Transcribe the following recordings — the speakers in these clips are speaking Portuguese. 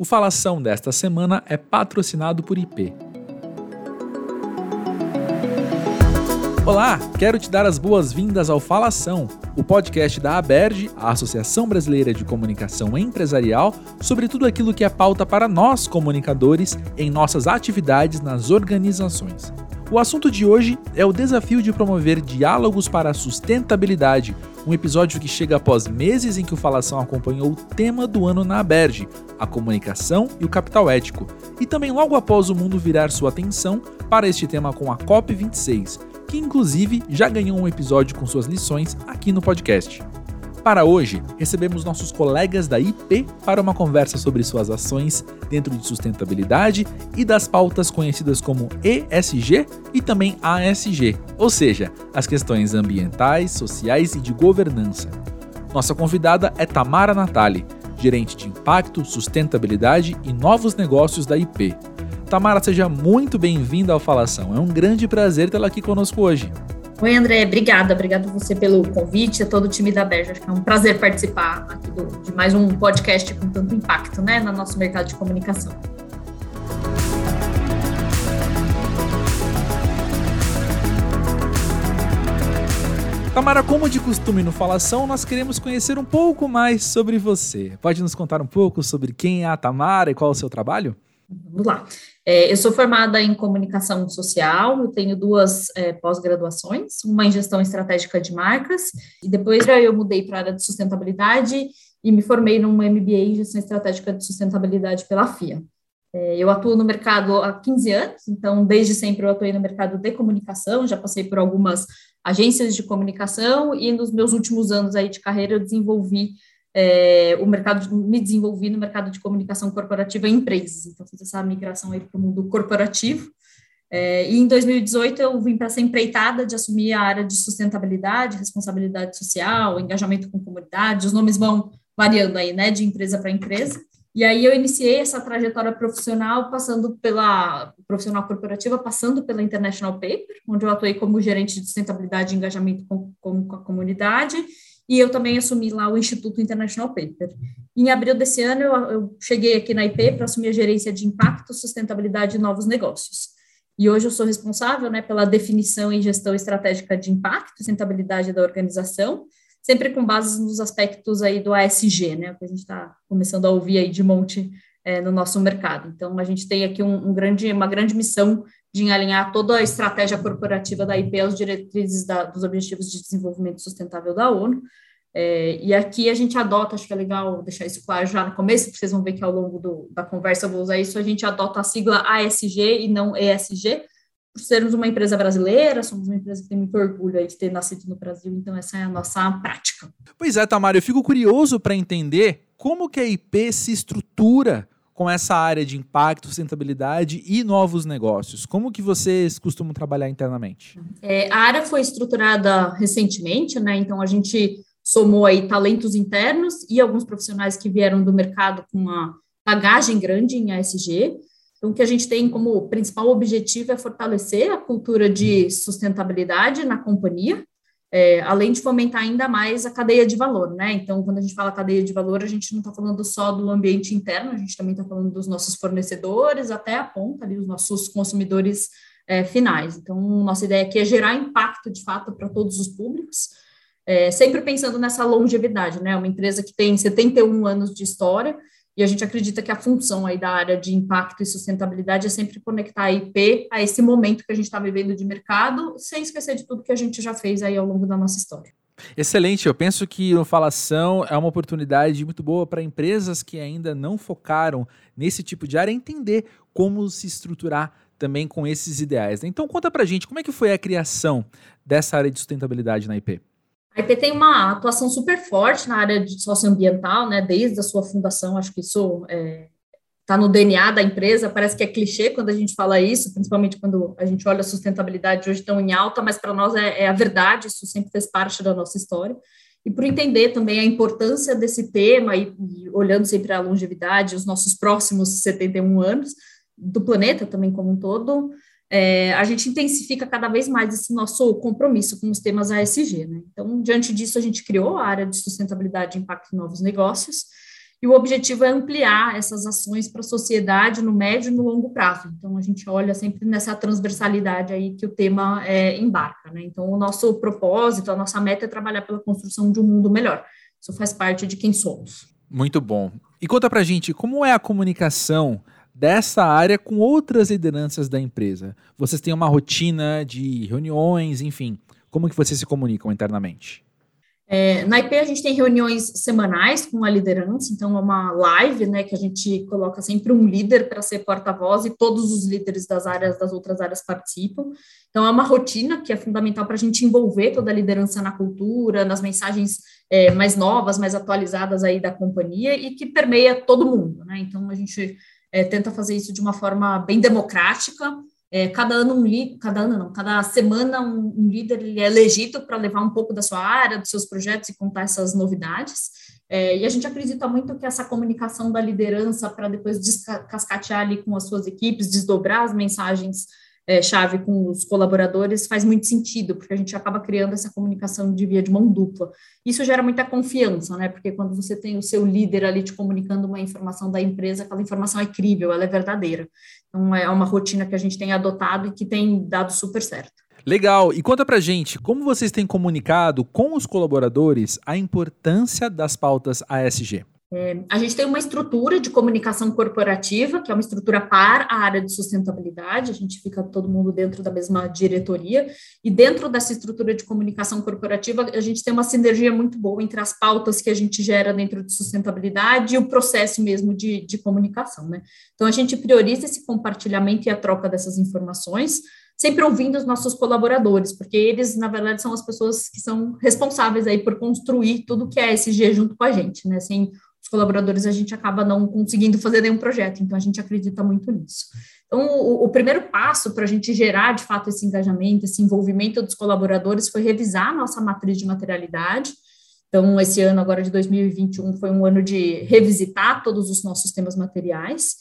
O Falação desta semana é patrocinado por IP. Olá, quero te dar as boas-vindas ao Falação, o podcast da ABERJ, a Associação Brasileira de Comunicação Empresarial, sobre tudo aquilo que é pauta para nós comunicadores em nossas atividades nas organizações. O assunto de hoje é o desafio de promover diálogos para a sustentabilidade, um episódio que chega após meses em que o Falação acompanhou o tema do ano na ABERJ, a comunicação e o capital ético, e também logo após o mundo virar sua atenção para este tema com a COP26, que inclusive já ganhou um episódio com suas lições aqui no podcast. Para hoje, recebemos nossos colegas da IP para uma conversa sobre suas ações dentro de sustentabilidade e das pautas conhecidas como ESG e também ASG, ou seja, as questões ambientais, sociais e de governança. Nossa convidada é Tamara Natali, gerente de impacto, sustentabilidade e novos negócios da IP. Tamara, seja muito bem-vinda ao Falação. É um grande prazer tê-la aqui conosco hoje. Oi, André, obrigada. Obrigada você pelo convite, a todo o time da Berja. Acho que é um prazer participar aqui do, de mais um podcast com tanto impacto né, no nosso mercado de comunicação. Tamara, como de costume no Falação, nós queremos conhecer um pouco mais sobre você. Pode nos contar um pouco sobre quem é a Tamara e qual é o seu trabalho? Vamos lá. É, eu sou formada em comunicação social, eu tenho duas é, pós-graduações, uma em gestão estratégica de marcas, e depois eu mudei para a área de sustentabilidade e me formei num MBA em gestão estratégica de sustentabilidade pela FIA. É, eu atuo no mercado há 15 anos, então desde sempre eu atuei no mercado de comunicação, já passei por algumas agências de comunicação e nos meus últimos anos aí de carreira eu desenvolvi é, o mercado, me desenvolvi no mercado de comunicação corporativa em empresas, então fiz essa migração aí para o mundo corporativo, é, e em 2018 eu vim para essa empreitada de assumir a área de sustentabilidade, responsabilidade social, engajamento com comunidade, os nomes vão variando aí, né, de empresa para empresa, e aí eu iniciei essa trajetória profissional passando pela profissional corporativa, passando pela International Paper, onde eu atuei como gerente de sustentabilidade e engajamento com, com, com a comunidade, e eu também assumi lá o Instituto International Paper. Em abril desse ano, eu, eu cheguei aqui na IP para assumir a gerência de impacto, sustentabilidade e novos negócios. E hoje eu sou responsável né, pela definição e gestão estratégica de impacto e sustentabilidade da organização, sempre com base nos aspectos aí do ASG, né, que a gente está começando a ouvir aí de monte é, no nosso mercado. Então, a gente tem aqui um, um grande, uma grande missão de alinhar toda a estratégia corporativa da IP aos diretrizes da, dos Objetivos de Desenvolvimento Sustentável da ONU. É, e aqui a gente adota, acho que é legal deixar isso claro já no começo, porque vocês vão ver que ao longo do, da conversa eu vou usar isso, a gente adota a sigla ASG e não ESG, por sermos uma empresa brasileira, somos uma empresa que tem muito orgulho de ter nascido no Brasil, então essa é a nossa prática. Pois é, Tamara, eu fico curioso para entender como que a IP se estrutura com essa área de impacto, sustentabilidade e novos negócios? Como que vocês costumam trabalhar internamente? É, a área foi estruturada recentemente, né? Então a gente somou aí talentos internos e alguns profissionais que vieram do mercado com uma bagagem grande em ASG. Então, o que a gente tem como principal objetivo é fortalecer a cultura de sustentabilidade na companhia, é, além de fomentar ainda mais a cadeia de valor, né? Então, quando a gente fala cadeia de valor, a gente não está falando só do ambiente interno, a gente também está falando dos nossos fornecedores, até a ponta ali, os nossos consumidores é, finais. Então, nossa ideia aqui é gerar impacto, de fato, para todos os públicos, é, sempre pensando nessa longevidade, né? Uma empresa que tem 71 anos de história, e a gente acredita que a função aí da área de impacto e sustentabilidade é sempre conectar a IP a esse momento que a gente está vivendo de mercado, sem esquecer de tudo que a gente já fez aí ao longo da nossa história. Excelente, eu penso que o Falação é uma oportunidade muito boa para empresas que ainda não focaram nesse tipo de área entender como se estruturar também com esses ideais. Né? Então conta para gente como é que foi a criação dessa área de sustentabilidade na IP. A IP tem uma atuação super forte na área de socioambiental, né, desde a sua fundação, acho que isso está é, tá no DNA da empresa, parece que é clichê quando a gente fala isso, principalmente quando a gente olha a sustentabilidade hoje tão em alta, mas para nós é, é, a verdade, isso sempre fez parte da nossa história. E por entender também a importância desse tema e, e olhando sempre a longevidade, os nossos próximos 71 anos, do planeta também como um todo, é, a gente intensifica cada vez mais esse nosso compromisso com os temas ASG. Né? Então, diante disso, a gente criou a área de sustentabilidade e impacto em novos negócios, e o objetivo é ampliar essas ações para a sociedade no médio e no longo prazo. Então, a gente olha sempre nessa transversalidade aí que o tema é, embarca, né? Então, o nosso propósito, a nossa meta é trabalhar pela construção de um mundo melhor. Isso faz parte de quem somos. Muito bom. E conta pra gente, como é a comunicação dessa área com outras lideranças da empresa? Vocês têm uma rotina de reuniões, enfim, como que vocês se comunicam internamente? É, na IP a gente tem reuniões semanais com a liderança, então é uma live, né, que a gente coloca sempre um líder para ser porta-voz e todos os líderes das áreas, das outras áreas participam. Então é uma rotina que é fundamental para a gente envolver toda a liderança na cultura, nas mensagens é, mais novas, mais atualizadas aí da companhia e que permeia todo mundo, né? Então a gente é, tenta fazer isso de uma forma bem democrática é, cada ano um líder, cada ano não, cada semana um, um líder ele é elegido para levar um pouco da sua área, dos seus projetos e contar essas novidades. É, e a gente acredita muito que essa comunicação da liderança para depois descascatear ali com as suas equipes, desdobrar as mensagens é, chave com os colaboradores faz muito sentido, porque a gente acaba criando essa comunicação de via de mão dupla. Isso gera muita confiança, né? Porque quando você tem o seu líder ali te comunicando uma informação da empresa, aquela informação é crível, ela é verdadeira. Então, é uma rotina que a gente tem adotado e que tem dado super certo. Legal. E conta pra gente, como vocês têm comunicado com os colaboradores a importância das pautas ASG? É, a gente tem uma estrutura de comunicação corporativa, que é uma estrutura para a área de sustentabilidade, a gente fica todo mundo dentro da mesma diretoria, e dentro dessa estrutura de comunicação corporativa, a gente tem uma sinergia muito boa entre as pautas que a gente gera dentro de sustentabilidade e o processo mesmo de, de comunicação, né? Então, a gente prioriza esse compartilhamento e a troca dessas informações, sempre ouvindo os nossos colaboradores, porque eles, na verdade, são as pessoas que são responsáveis aí por construir tudo que é SG junto com a gente, né? Sem colaboradores, a gente acaba não conseguindo fazer nenhum projeto, então a gente acredita muito nisso. Então, o, o primeiro passo para a gente gerar, de fato, esse engajamento, esse envolvimento dos colaboradores foi revisar a nossa matriz de materialidade. Então, esse ano, agora de 2021, foi um ano de revisitar todos os nossos temas materiais.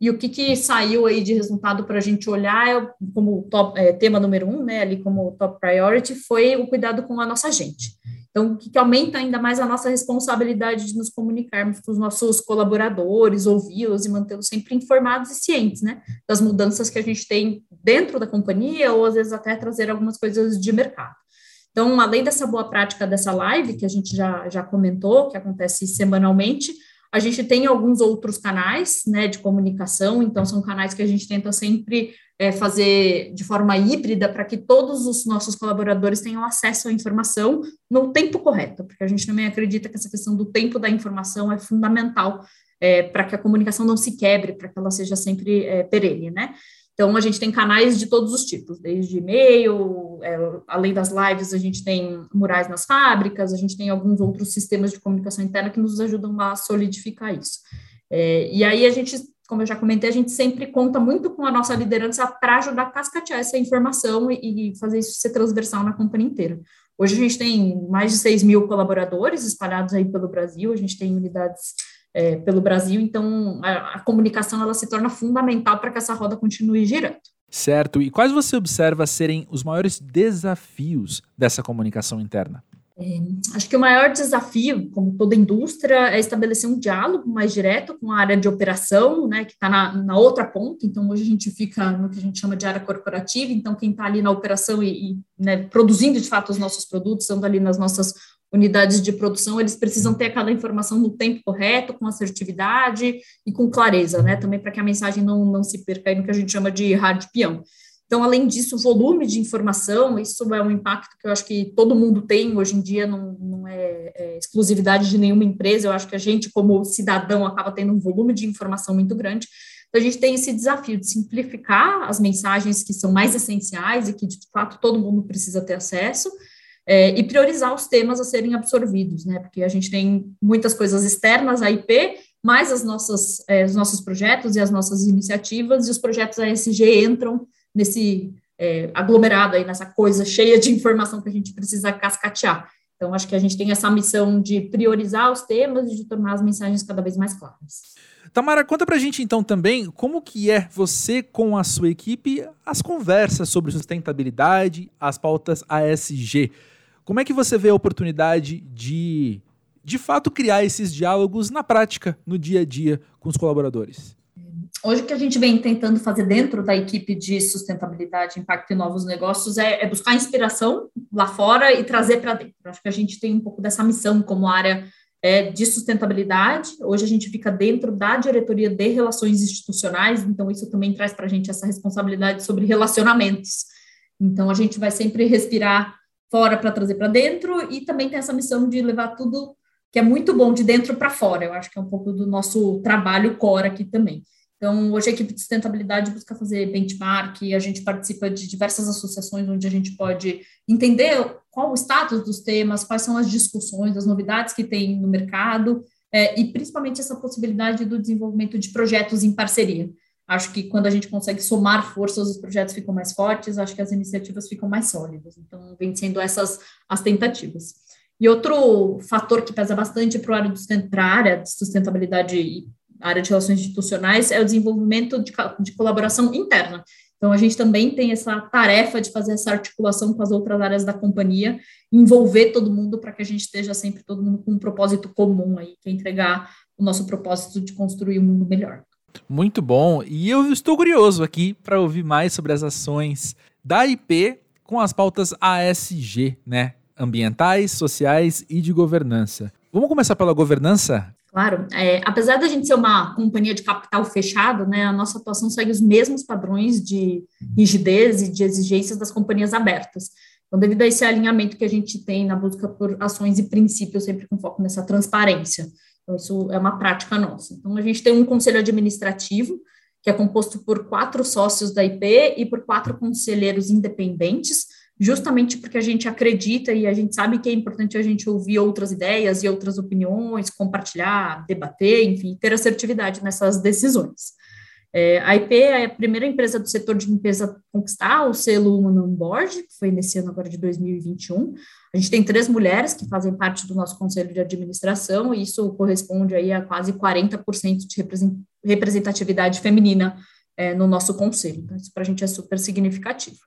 E o que, que saiu aí de resultado para a gente olhar como top, é, tema número um, né, ali como top priority, foi o cuidado com a nossa gente. Então, o que, que aumenta ainda mais a nossa responsabilidade de nos comunicarmos com os nossos colaboradores, ouvi-los e mantê-los sempre informados e cientes, né, das mudanças que a gente tem dentro da companhia, ou às vezes até trazer algumas coisas de mercado. Então, além dessa boa prática dessa live, que a gente já, já comentou, que acontece semanalmente, a gente tem alguns outros canais né, de comunicação, então são canais que a gente tenta sempre é, fazer de forma híbrida para que todos os nossos colaboradores tenham acesso à informação no tempo correto, porque a gente também acredita que essa questão do tempo da informação é fundamental é, para que a comunicação não se quebre, para que ela seja sempre é, perene, né? Então, a gente tem canais de todos os tipos, desde e-mail, é, além das lives, a gente tem murais nas fábricas, a gente tem alguns outros sistemas de comunicação interna que nos ajudam a solidificar isso. É, e aí, a gente, como eu já comentei, a gente sempre conta muito com a nossa liderança para ajudar a cascatear essa informação e, e fazer isso ser transversal na companhia inteira. Hoje, a gente tem mais de 6 mil colaboradores espalhados aí pelo Brasil, a gente tem unidades é, pelo Brasil, então a, a comunicação ela se torna fundamental para que essa roda continue girando. Certo. E quais você observa serem os maiores desafios dessa comunicação interna? É, acho que o maior desafio, como toda indústria, é estabelecer um diálogo mais direto com a área de operação, né, que está na, na, outra ponta. Então, hoje a gente fica no que a gente chama de área corporativa. Então, quem está ali na operação e, e né, produzindo de fato os nossos produtos, estando ali nas nossas unidades de produção, eles precisam ter aquela informação no tempo correto, com assertividade e com clareza, né? Também para que a mensagem não, não se perca aí no que a gente chama de rádio peão. Então, além disso, o volume de informação, isso é um impacto que eu acho que todo mundo tem hoje em dia, não, não é, é, exclusividade de nenhuma empresa, eu acho que a gente, como cidadão, acaba tendo um volume de informação muito grande. Então, a gente tem esse desafio de simplificar as mensagens que são mais essenciais e que, de fato, todo mundo precisa ter acesso, é, e priorizar os temas a serem absorvidos, né? Porque a gente tem muitas coisas externas à IP, mais as nossas, é, os nossos projetos e as nossas iniciativas, e os projetos ASG entram nesse é, aglomerado aí, nessa coisa cheia de informação que a gente precisa cascatear. Então, acho que a gente tem essa missão de priorizar os temas e de tornar as mensagens cada vez mais claras. Tamara, conta pra gente então também como que é você com a sua equipe as conversas sobre sustentabilidade, as pautas ASG. Como é que você vê a oportunidade de de fato criar esses diálogos na prática, no dia a dia com os colaboradores? Hoje o que a gente vem tentando fazer dentro da equipe de sustentabilidade, impacto e novos negócios é, é buscar inspiração lá fora e trazer para dentro. Acho que a gente tem um pouco dessa missão como área é, de sustentabilidade. Hoje a gente fica dentro da diretoria de relações institucionais, então isso também traz para a gente essa responsabilidade sobre relacionamentos. Então a gente vai sempre respirar fora para trazer para dentro e também tem essa missão de levar tudo que é muito bom de dentro para fora. Eu acho que é um pouco do nosso trabalho core aqui também. Então, hoje a equipe de sustentabilidade busca fazer benchmark, a gente participa de diversas associações onde a gente pode entender qual o status dos temas, quais são as discussões, as novidades que tem no mercado, é, e principalmente essa possibilidade do desenvolvimento de projetos em parceria. Acho que quando a gente consegue somar forças, os projetos ficam mais fortes, acho que as iniciativas ficam mais sólidas. Então, vem sendo essas as tentativas. E outro fator que pesa bastante para a área de sustentabilidade área de relações institucionais é o desenvolvimento de, de colaboração interna. Então, a gente também tem essa tarefa de fazer essa articulação com as outras áreas da companhia, envolver todo mundo para que a gente esteja sempre todo mundo com um propósito comum aí, que é entregar o nosso propósito de construir um mundo melhor. Muito bom. E eu estou curioso aqui para ouvir mais sobre as ações da IP com as pautas ASG, né? Ambientais, sociais e de governança. Vamos começar pela governança? Claro, é, apesar da gente ser uma companhia de capital fechado, né, a nossa atuação segue os mesmos padrões de rigidez e de exigências das companhias abertas. Então, devido a esse alinhamento que a gente tem na busca por ações e princípios, sempre com foco nessa transparência. Então, isso é uma prática nossa. Então, a gente tem um conselho administrativo, que é composto por quatro sócios da IP e por quatro conselheiros independentes, justamente porque a gente acredita e a gente sabe que é importante a gente ouvir outras ideias e outras opiniões, compartilhar, debater, enfim, ter assertividade nessas decisões. É, a IP é a primeira empresa do setor de limpeza a conquistar o selo Human on Board, que foi nesse ano agora de 2021. A gente tem três mulheres que fazem parte do nosso conselho de administração, e isso corresponde aí a quase 40% de representatividade feminina é, no nosso conselho. Então, isso para a gente é super significativo.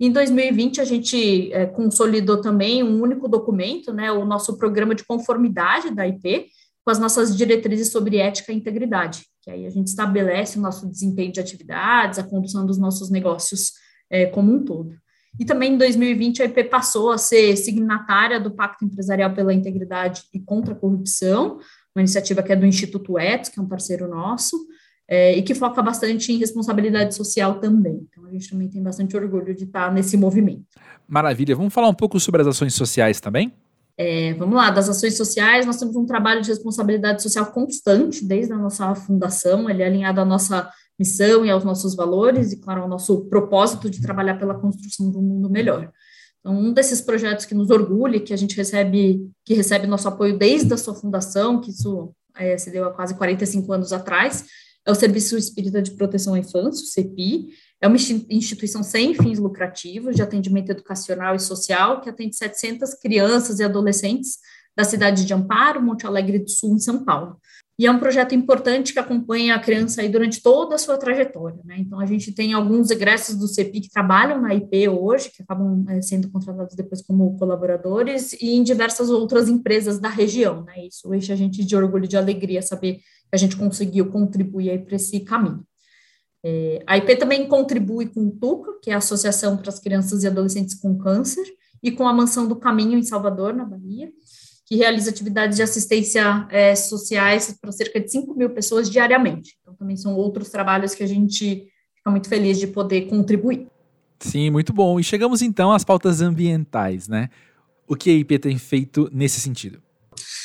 Em 2020, a gente é, consolidou também um único documento, né, o nosso programa de conformidade da IP, com as nossas diretrizes sobre ética e integridade, que aí a gente estabelece o nosso desempenho de atividades, a condução dos nossos negócios é, como um todo. E também em 2020 a IP passou a ser signatária do Pacto Empresarial pela Integridade e contra a Corrupção, uma iniciativa que é do Instituto Etos, que é um parceiro nosso, é, e que foca bastante em responsabilidade social também. Então, a gente também tem bastante orgulho de estar nesse movimento. Maravilha. Vamos falar um pouco sobre as ações sociais também? É, vamos lá, das ações sociais, nós temos um trabalho de responsabilidade social constante desde a nossa fundação, ele é alinhado à nossa missão e aos nossos valores, e, claro, ao nosso propósito de trabalhar pela construção de um mundo melhor. Então, um desses projetos que nos orgulha, que a gente recebe, que recebe nosso apoio desde a sua fundação, que isso é, se deu há quase 45 anos atrás, é o Serviço Espírita de Proteção à Infância, o CEPI, é uma instituição sem fins lucrativos de atendimento educacional e social que atende 700 crianças e adolescentes da cidade de Amparo, Monte Alegre do Sul, em São Paulo. E é um projeto importante que acompanha a criança aí durante toda a sua trajetória, né? Então, a gente tem alguns egressos do CEPI que trabalham na IP hoje, que acabam é, sendo contratados depois como colaboradores, e em diversas outras empresas da região, né? Isso enche a gente de orgulho e de alegria saber a gente conseguiu contribuir para esse caminho. É, a IP também contribui com o TUCA, que é a Associação para as Crianças e Adolescentes com Câncer, e com a Mansão do Caminho, em Salvador, na Bahia, que realiza atividades de assistência é, sociais para cerca de 5 mil pessoas diariamente. Então, também são outros trabalhos que a gente fica muito feliz de poder contribuir. Sim, muito bom. E chegamos então às pautas ambientais, né? O que a IP tem feito nesse sentido?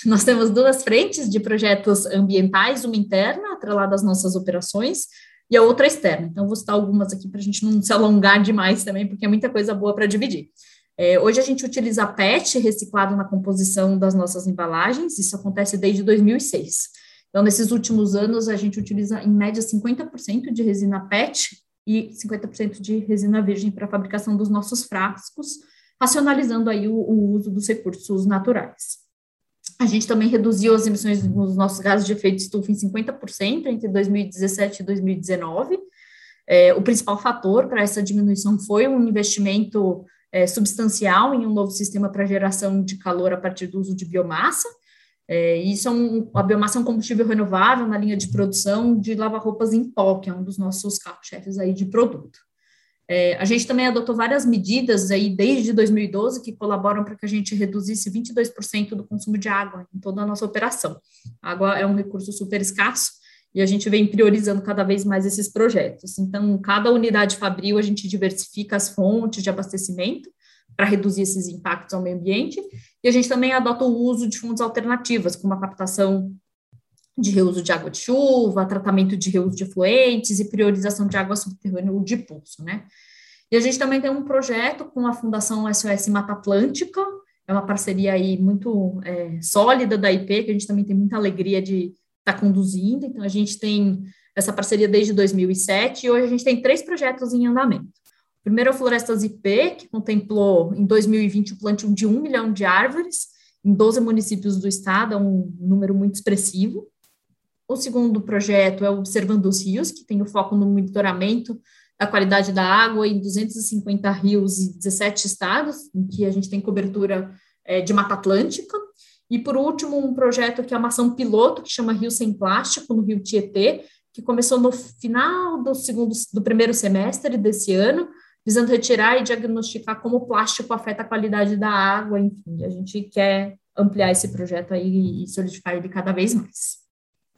Nós temos duas frentes de projetos ambientais, uma interna, atrelada às nossas operações, e a outra externa. Então, vou citar algumas aqui para a gente não se alongar demais também, porque é muita coisa boa para dividir. É, hoje a gente utiliza PET reciclado na composição das nossas embalagens, isso acontece desde 2006. Então, nesses últimos anos, a gente utiliza, em média, 50% de resina PET e 50% de resina virgem para a fabricação dos nossos frascos, racionalizando aí o, o uso dos recursos naturais. A gente também reduziu as emissões dos nossos gases de efeito estufa em 50% entre 2017 e 2019. É, o principal fator para essa diminuição foi um investimento é, substancial em um novo sistema para geração de calor a partir do uso de biomassa. É, isso é um, a biomassa é um combustível renovável na linha de produção de lava-roupas em pó, que é um dos nossos carros-chefes aí de produto. É, a gente também adotou várias medidas aí desde 2012 que colaboram para que a gente reduzisse 22% do consumo de água em toda a nossa operação. A água é um recurso super escasso e a gente vem priorizando cada vez mais esses projetos. Então, cada unidade fabril a gente diversifica as fontes de abastecimento para reduzir esses impactos ao meio ambiente e a gente também adota o uso de fontes alternativas, como a captação de reuso de água de chuva, tratamento de reuso de efluentes e priorização de água subterrânea ou de pulso, né? E a gente também tem um projeto com a Fundação SOS Mata Atlântica, é uma parceria aí muito é, sólida da IP, que a gente também tem muita alegria de estar tá conduzindo, então a gente tem essa parceria desde 2007 e hoje a gente tem três projetos em andamento. Primeiro, a Florestas IP, que contemplou em 2020 o plantio de um milhão de árvores em 12 municípios do estado, é um número muito expressivo. O segundo projeto é Observando os Rios, que tem o foco no monitoramento da qualidade da água em 250 rios e 17 estados, em que a gente tem cobertura é, de Mata Atlântica. E, por último, um projeto que é uma ação piloto, que chama Rio Sem Plástico, no Rio Tietê, que começou no final do segundo, do primeiro semestre desse ano, visando retirar e diagnosticar como o plástico afeta a qualidade da água, enfim, a gente quer ampliar esse projeto aí e solidificar ele cada vez mais.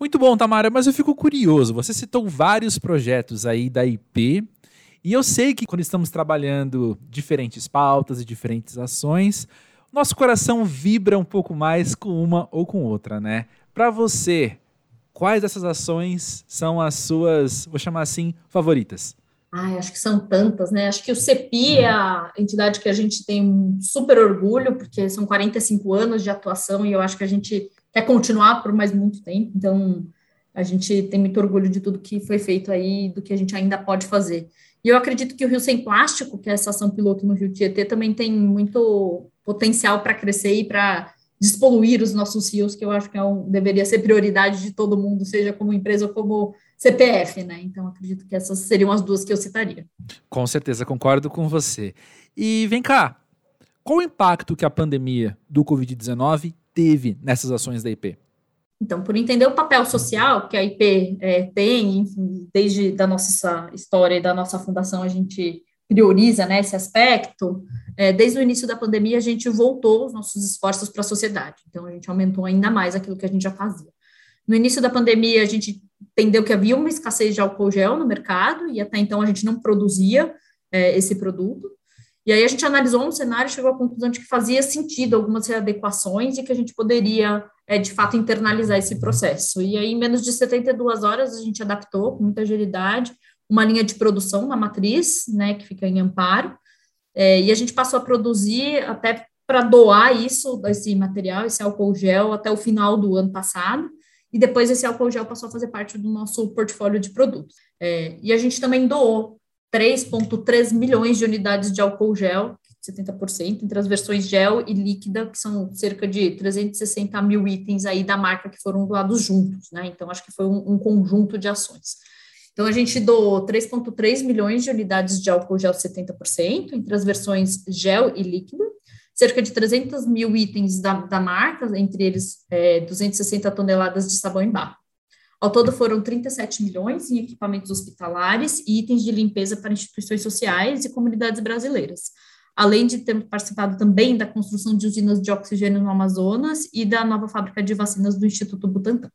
Muito bom, Tamara, mas eu fico curioso, você citou vários projetos aí da IP, e eu sei que quando estamos trabalhando diferentes pautas e diferentes ações, nosso coração vibra um pouco mais com uma ou com outra, né? Para você, quais dessas ações são as suas, vou chamar assim, favoritas? Ai, acho que são tantas, né? Acho que o CEPI é a entidade que a gente tem um super orgulho, porque são 45 anos de atuação e eu acho que a gente quer continuar por mais muito tempo. Então, a gente tem muito orgulho de tudo que foi feito aí, do que a gente ainda pode fazer. E eu acredito que o Rio Sem Plástico, que é essa ação piloto no Rio Tietê, também tem muito potencial para crescer e para despoluir os nossos rios, que eu acho que é um, deveria ser prioridade de todo mundo, seja como empresa ou como CPF, né? Então, acredito que essas seriam as duas que eu citaria. Com certeza, concordo com você. E vem cá, qual o impacto que a pandemia do Covid-19 teve nessas ações da IP? Então, por entender o papel social que a IP é, tem, enfim, desde da nossa história e da nossa fundação, a gente prioriza né, esse aspecto, é, desde o início da pandemia, a gente voltou os nossos esforços para a sociedade. Então, a gente aumentou ainda mais aquilo que a gente já fazia. No início da pandemia, a gente entendeu que havia uma escassez de álcool gel no mercado, e até então a gente não produzia é, esse produto. E aí a gente analisou um cenário e chegou à conclusão de que fazia sentido algumas readequações e que a gente poderia, é, de fato, internalizar esse processo. E aí, em menos de 72 horas, a gente adaptou com muita agilidade uma linha de produção na matriz, né, que fica em Amparo, é, e a gente passou a produzir até para doar isso, esse material, esse álcool gel, até o final do ano passado e depois esse álcool gel passou a fazer parte do nosso portfólio de produtos. É, e a gente também doou 3,3 milhões de unidades de álcool gel, 70%, entre as versões gel e líquida, que são cerca de 360 mil itens aí da marca que foram doados juntos, né? Então, acho que foi um, um conjunto de ações. Então, a gente doou 3,3 milhões de unidades de álcool gel 70%, entre as versões gel e líquida, cerca de 300 mil itens da, da marca, entre eles é, 260 toneladas de sabão em barro. Ao todo foram 37 milhões em equipamentos hospitalares e itens de limpeza para instituições sociais e comunidades brasileiras, além de ter participado também da construção de usinas de oxigênio no Amazonas e da nova fábrica de vacinas do Instituto Butantan.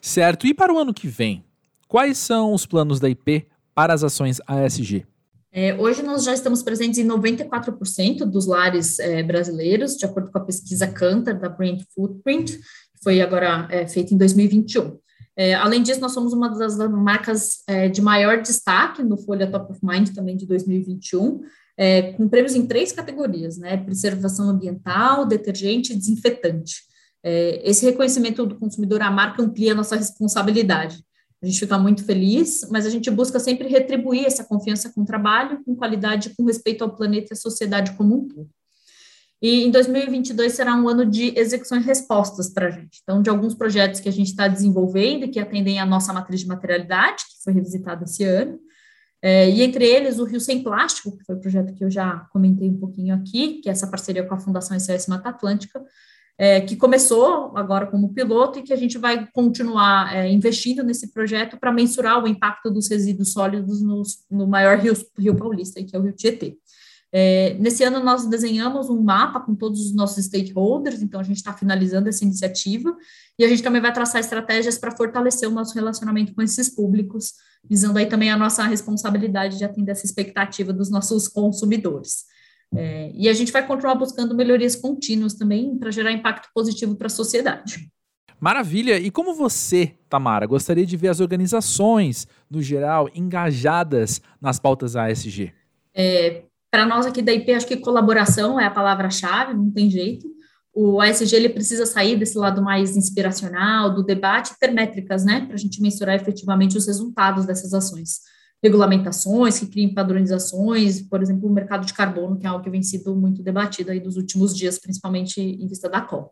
Certo. E para o ano que vem, quais são os planos da IP para as ações ASG? É, hoje nós já estamos presentes em 94% dos lares é, brasileiros, de acordo com a pesquisa Cantar, da Brand Footprint, que foi agora é, feita em 2021. É, além disso, nós somos uma das marcas é, de maior destaque no Folha Top of Mind também de 2021, é, com prêmios em três categorias, né? Preservação ambiental, detergente e desinfetante. esse reconhecimento do consumidor, a marca amplia a nossa responsabilidade. A gente fica muito feliz, mas a gente busca sempre retribuir essa confiança com trabalho, com qualidade, com respeito ao planeta e à sociedade como um todo. E em 2022 será um ano de execução e respostas para a gente. Então, de alguns projetos que a gente está desenvolvendo e que atendem à nossa matriz de materialidade, que foi revisitada esse ano, é, e entre eles o Rio Sem Plástico, que foi o projeto que eu já comentei um pouquinho aqui, que é essa parceria com a Fundação SOS Mata Atlântica, é, que começou agora como piloto e que a gente vai continuar é, investindo nesse projeto para mensurar o impacto dos resíduos sólidos no, no maior rio, rio paulista, que é o Rio Tietê. É, nesse ano, nós desenhamos um mapa com todos os nossos stakeholders, então a gente está finalizando essa iniciativa, e a gente também vai traçar estratégias para fortalecer o nosso relacionamento com esses públicos, visando aí também a nossa responsabilidade de atender essa expectativa dos nossos consumidores. É, e a gente vai continuar buscando melhorias contínuas também para gerar impacto positivo para a sociedade. Maravilha! E como você, Tamara, gostaria de ver as organizações, no geral, engajadas nas pautas ASG? É, para nós aqui da IP, acho que colaboração é a palavra-chave, não tem jeito. O ASG ele precisa sair desse lado mais inspiracional, do debate, e ter métricas, né, para a gente mensurar efetivamente os resultados dessas ações regulamentações que criem padronizações, por exemplo, o mercado de carbono, que é algo que vem sido muito debatido aí dos últimos dias, principalmente em vista da COP.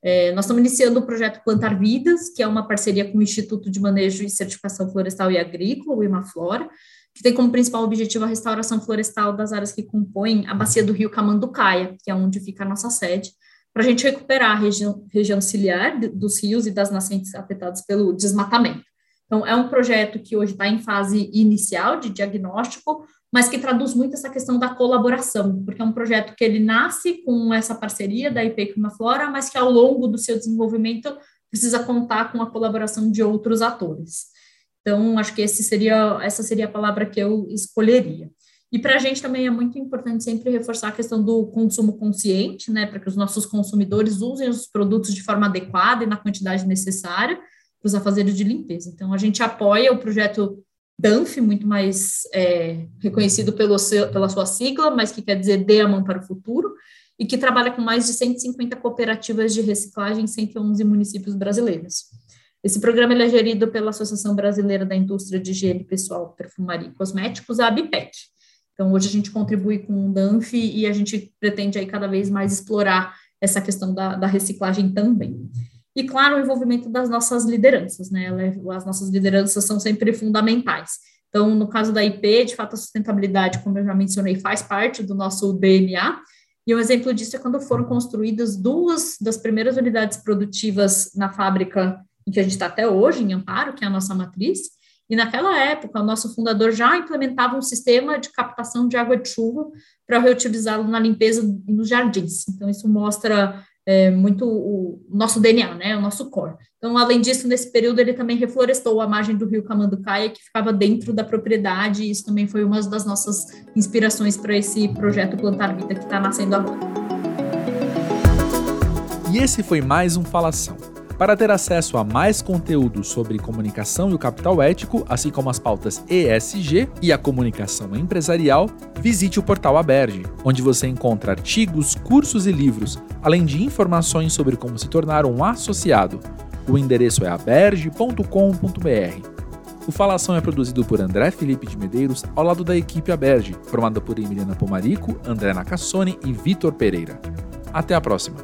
É, nós estamos iniciando o projeto Plantar Vidas, que é uma parceria com o Instituto de Manejo e Certificação Florestal e Agrícola, o IMAFlora, que tem como principal objetivo a restauração florestal das áreas que compõem a bacia do rio Camanducaia, que é onde fica a nossa sede, para a gente recuperar a região, região ciliar dos rios e das nascentes afetadas pelo desmatamento. Então, é um projeto que hoje está em fase inicial de diagnóstico, mas que traduz muito essa questão da colaboração, porque é um projeto que ele nasce com essa parceria da IP com a Flora, mas que ao longo do seu desenvolvimento precisa contar com a colaboração de outros atores. Então, acho que esse seria, essa seria a palavra que eu escolheria. E para a gente também é muito importante sempre reforçar a questão do consumo consciente, né, para que os nossos consumidores usem os produtos de forma adequada e na quantidade necessária, para os afazeres de limpeza. Então, a gente apoia o projeto DANF, muito mais é, reconhecido pelo seu, pela sua sigla, mas que quer dizer Dê a Mão para o Futuro, e que trabalha com mais de 150 cooperativas de reciclagem em 111 municípios brasileiros. Esse programa é gerido pela Associação Brasileira da Indústria de Higiene Pessoal, Perfumaria e Cosméticos, a ABPEC. Então, hoje a gente contribui com o DANF e a gente pretende aí cada vez mais explorar essa questão da, da reciclagem também. E, claro, o envolvimento das nossas lideranças, né? As nossas lideranças são sempre fundamentais. Então, no caso da IP, de fato, a sustentabilidade, como eu já mencionei, faz parte do nosso DNA. E um exemplo disso é quando foram construídas duas das primeiras unidades produtivas na fábrica em que a gente está até hoje, em Amparo, que é a nossa matriz. E naquela época, o nosso fundador já implementava um sistema de captação de água de chuva para reutilizá-lo na limpeza nos jardins. Então, isso mostra é, muito o nosso DNA, né, o nosso core. Então, além disso, nesse período ele também reflorestou a margem do rio Camanducaia, que ficava dentro da propriedade, e isso também foi uma das nossas inspirações para esse projeto Plantar Vida que está nascendo agora. E esse foi mais um Falação. Para ter acesso a mais conteúdo sobre comunicação e o capital ético, assim como as pautas ESG e a comunicação empresarial, visite o portal Aberge, onde você encontra artigos, cursos e livros, além de informações sobre como se tornar um associado. O endereço é aberge.com.br. O Falação é produzido por André Felipe de Medeiros, ao lado da equipe Aberge, formada por Emiliana Pomarico, André Nacassone e Vitor Pereira. Até a próxima!